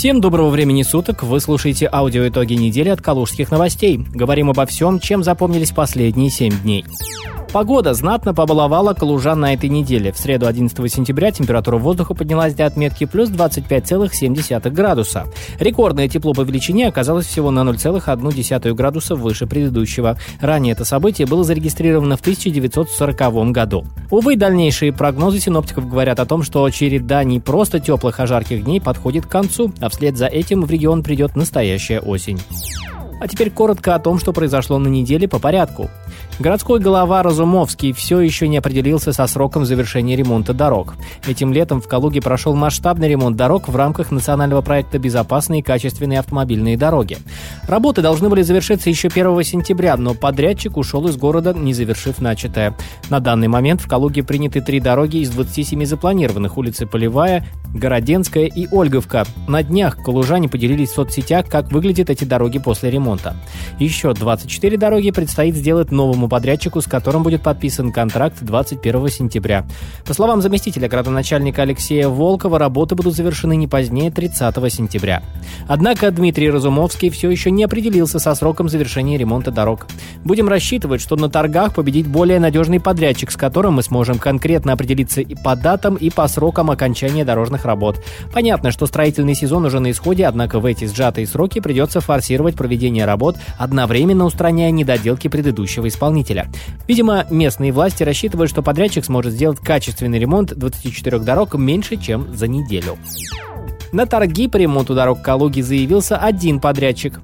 Всем доброго времени суток. Вы слушаете аудиоитоги недели от Калужских новостей. Говорим обо всем, чем запомнились последние семь дней. Погода знатно побаловала калужан на этой неделе. В среду 11 сентября температура воздуха поднялась до отметки плюс 25,7 градуса. Рекордное тепло по величине оказалось всего на 0,1 градуса выше предыдущего. Ранее это событие было зарегистрировано в 1940 году. Увы, дальнейшие прогнозы синоптиков говорят о том, что череда не просто теплых, а жарких дней подходит к концу, а вслед за этим в регион придет настоящая осень. А теперь коротко о том, что произошло на неделе по порядку. Городской голова Разумовский все еще не определился со сроком завершения ремонта дорог. Этим летом в Калуге прошел масштабный ремонт дорог в рамках национального проекта «Безопасные и качественные автомобильные дороги». Работы должны были завершиться еще 1 сентября, но подрядчик ушел из города, не завершив начатое. На данный момент в Калуге приняты три дороги из 27 запланированных – улицы Полевая, Городенская и Ольговка. На днях калужане поделились в соцсетях, как выглядят эти дороги после ремонта. Еще 24 дороги предстоит сделать новому подрядчику, с которым будет подписан контракт 21 сентября. По словам заместителя градоначальника Алексея Волкова, работы будут завершены не позднее 30 сентября. Однако Дмитрий Разумовский все еще не определился со сроком завершения ремонта дорог. Будем рассчитывать, что на торгах победит более надежный подрядчик, с которым мы сможем конкретно определиться и по датам, и по срокам окончания дорожных работ. Понятно, что строительный сезон уже на исходе, однако в эти сжатые сроки придется форсировать проведение работ, одновременно устраняя недоделки предыдущего исполнителя исполнителя. Видимо, местные власти рассчитывают, что подрядчик сможет сделать качественный ремонт 24 дорог меньше, чем за неделю. На торги по ремонту дорог Калуги заявился один подрядчик.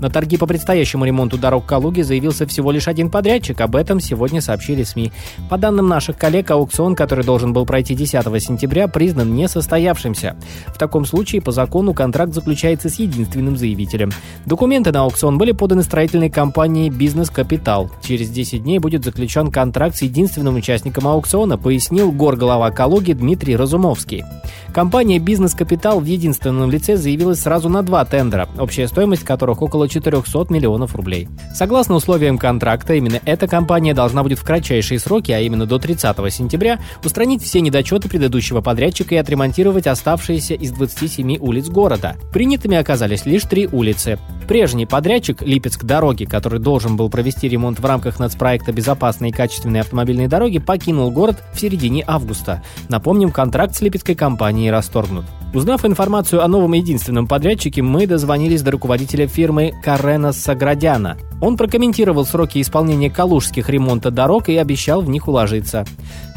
На торги по предстоящему ремонту дорог Калуги заявился всего лишь один подрядчик. Об этом сегодня сообщили СМИ. По данным наших коллег, аукцион, который должен был пройти 10 сентября, признан несостоявшимся. В таком случае, по закону, контракт заключается с единственным заявителем. Документы на аукцион были поданы строительной компанией «Бизнес Капитал». Через 10 дней будет заключен контракт с единственным участником аукциона, пояснил горглава Калуги Дмитрий Разумовский. Компания «Бизнес Капитал» в единственном лице заявилась сразу на два тендера, общая стоимость которых около 400 миллионов рублей. Согласно условиям контракта, именно эта компания должна будет в кратчайшие сроки, а именно до 30 сентября, устранить все недочеты предыдущего подрядчика и отремонтировать оставшиеся из 27 улиц города. Принятыми оказались лишь три улицы. Прежний подрядчик Липецк дороги, который должен был провести ремонт в рамках нацпроекта «Безопасные и качественные автомобильные дороги», покинул город в середине августа. Напомним, контракт с липецкой компанией расторгнут. Узнав информацию о новом единственном подрядчике, мы дозвонились до руководителя фирмы Карена Саградяна. Он прокомментировал сроки исполнения калужских ремонта дорог и обещал в них уложиться.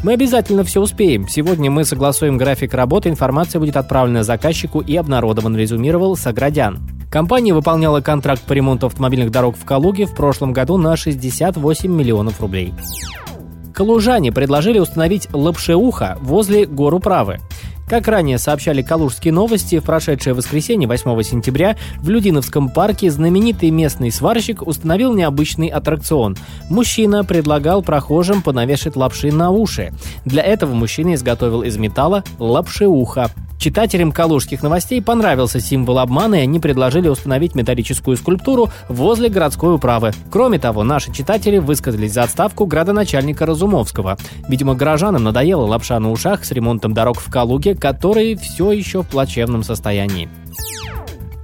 Мы обязательно все успеем. Сегодня мы согласуем график работы, информация будет отправлена заказчику и обнародован, резюмировал Саградян. Компания выполняла контракт по ремонту автомобильных дорог в Калуге в прошлом году на 68 миллионов рублей. Калужане предложили установить лапшеуха возле гор Управы. Как ранее сообщали Калужские новости, в прошедшее воскресенье 8 сентября в Людиновском парке знаменитый местный сварщик установил необычный аттракцион. Мужчина предлагал прохожим понавешать лапши на уши. Для этого мужчина изготовил из металла лапшеуха. Читателям калужских новостей понравился символ обмана, и они предложили установить металлическую скульптуру возле городской управы. Кроме того, наши читатели высказались за отставку градоначальника Разумовского. Видимо, горожанам надоела лапша на ушах с ремонтом дорог в Калуге, который все еще в плачевном состоянии.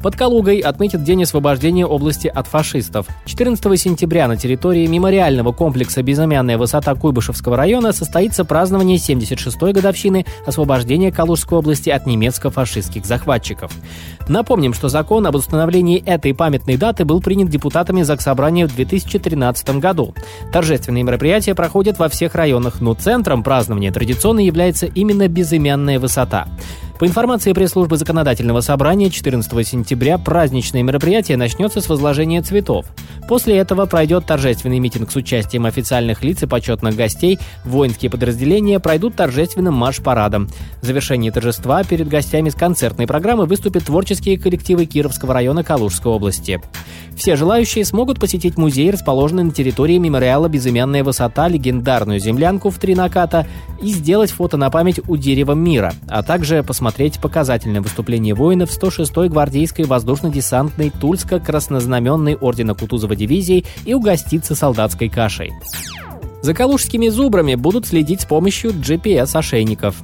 Под Калугой отметят День освобождения области от фашистов. 14 сентября на территории мемориального комплекса «Безымянная высота» Куйбышевского района состоится празднование 76-й годовщины освобождения Калужской области от немецко-фашистских захватчиков. Напомним, что закон об установлении этой памятной даты был принят депутатами Заксобрания в 2013 году. Торжественные мероприятия проходят во всех районах, но центром празднования традиционно является именно «Безымянная высота». По информации пресс-службы Законодательного собрания, 14 сентября праздничное мероприятие начнется с возложения цветов. После этого пройдет торжественный митинг с участием официальных лиц и почетных гостей. Воинские подразделения пройдут торжественным марш-парадом. В завершении торжества перед гостями с концертной программы выступят творческие коллективы Кировского района Калужской области. Все желающие смогут посетить музей, расположенный на территории мемориала «Безымянная высота», легендарную землянку в три наката и сделать фото на память у дерева мира, а также посмотреть показательное выступление воинов 106-й гвардейской воздушно-десантной Тульско-краснознаменной ордена Кутузова дивизии и угоститься солдатской кашей. За калужскими зубрами будут следить с помощью GPS-ошейников.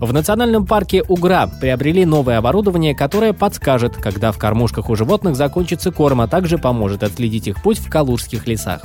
В национальном парке Угра приобрели новое оборудование, которое подскажет, когда в кормушках у животных закончится корм, а также поможет отследить их путь в калужских лесах.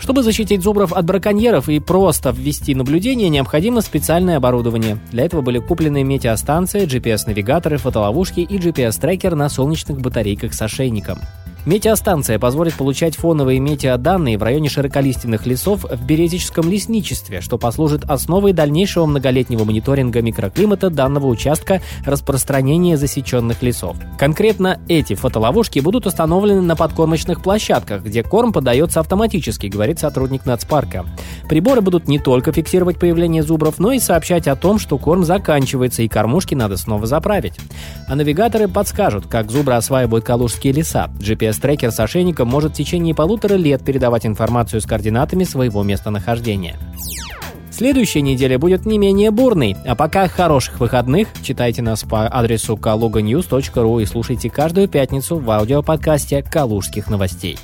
Чтобы защитить зубров от браконьеров и просто ввести наблюдение, необходимо специальное оборудование. Для этого были куплены метеостанция, GPS-навигаторы, фотоловушки и GPS-трекер на солнечных батарейках с ошейником. Метеостанция позволит получать фоновые метеоданные в районе широколиственных лесов в Березическом лесничестве, что послужит основой дальнейшего многолетнего мониторинга микроклимата данного участка распространения засеченных лесов. Конкретно эти фотоловушки будут установлены на подкормочных площадках, где корм подается автоматически, говорит сотрудник нацпарка. Приборы будут не только фиксировать появление зубров, но и сообщать о том, что корм заканчивается и кормушки надо снова заправить. А навигаторы подскажут, как зубры осваивают калужские леса. GPS GPS-трекер с ошейником может в течение полутора лет передавать информацию с координатами своего местонахождения. Следующая неделя будет не менее бурной. А пока хороших выходных. Читайте нас по адресу kaluganews.ru и слушайте каждую пятницу в аудиоподкасте «Калужских новостей».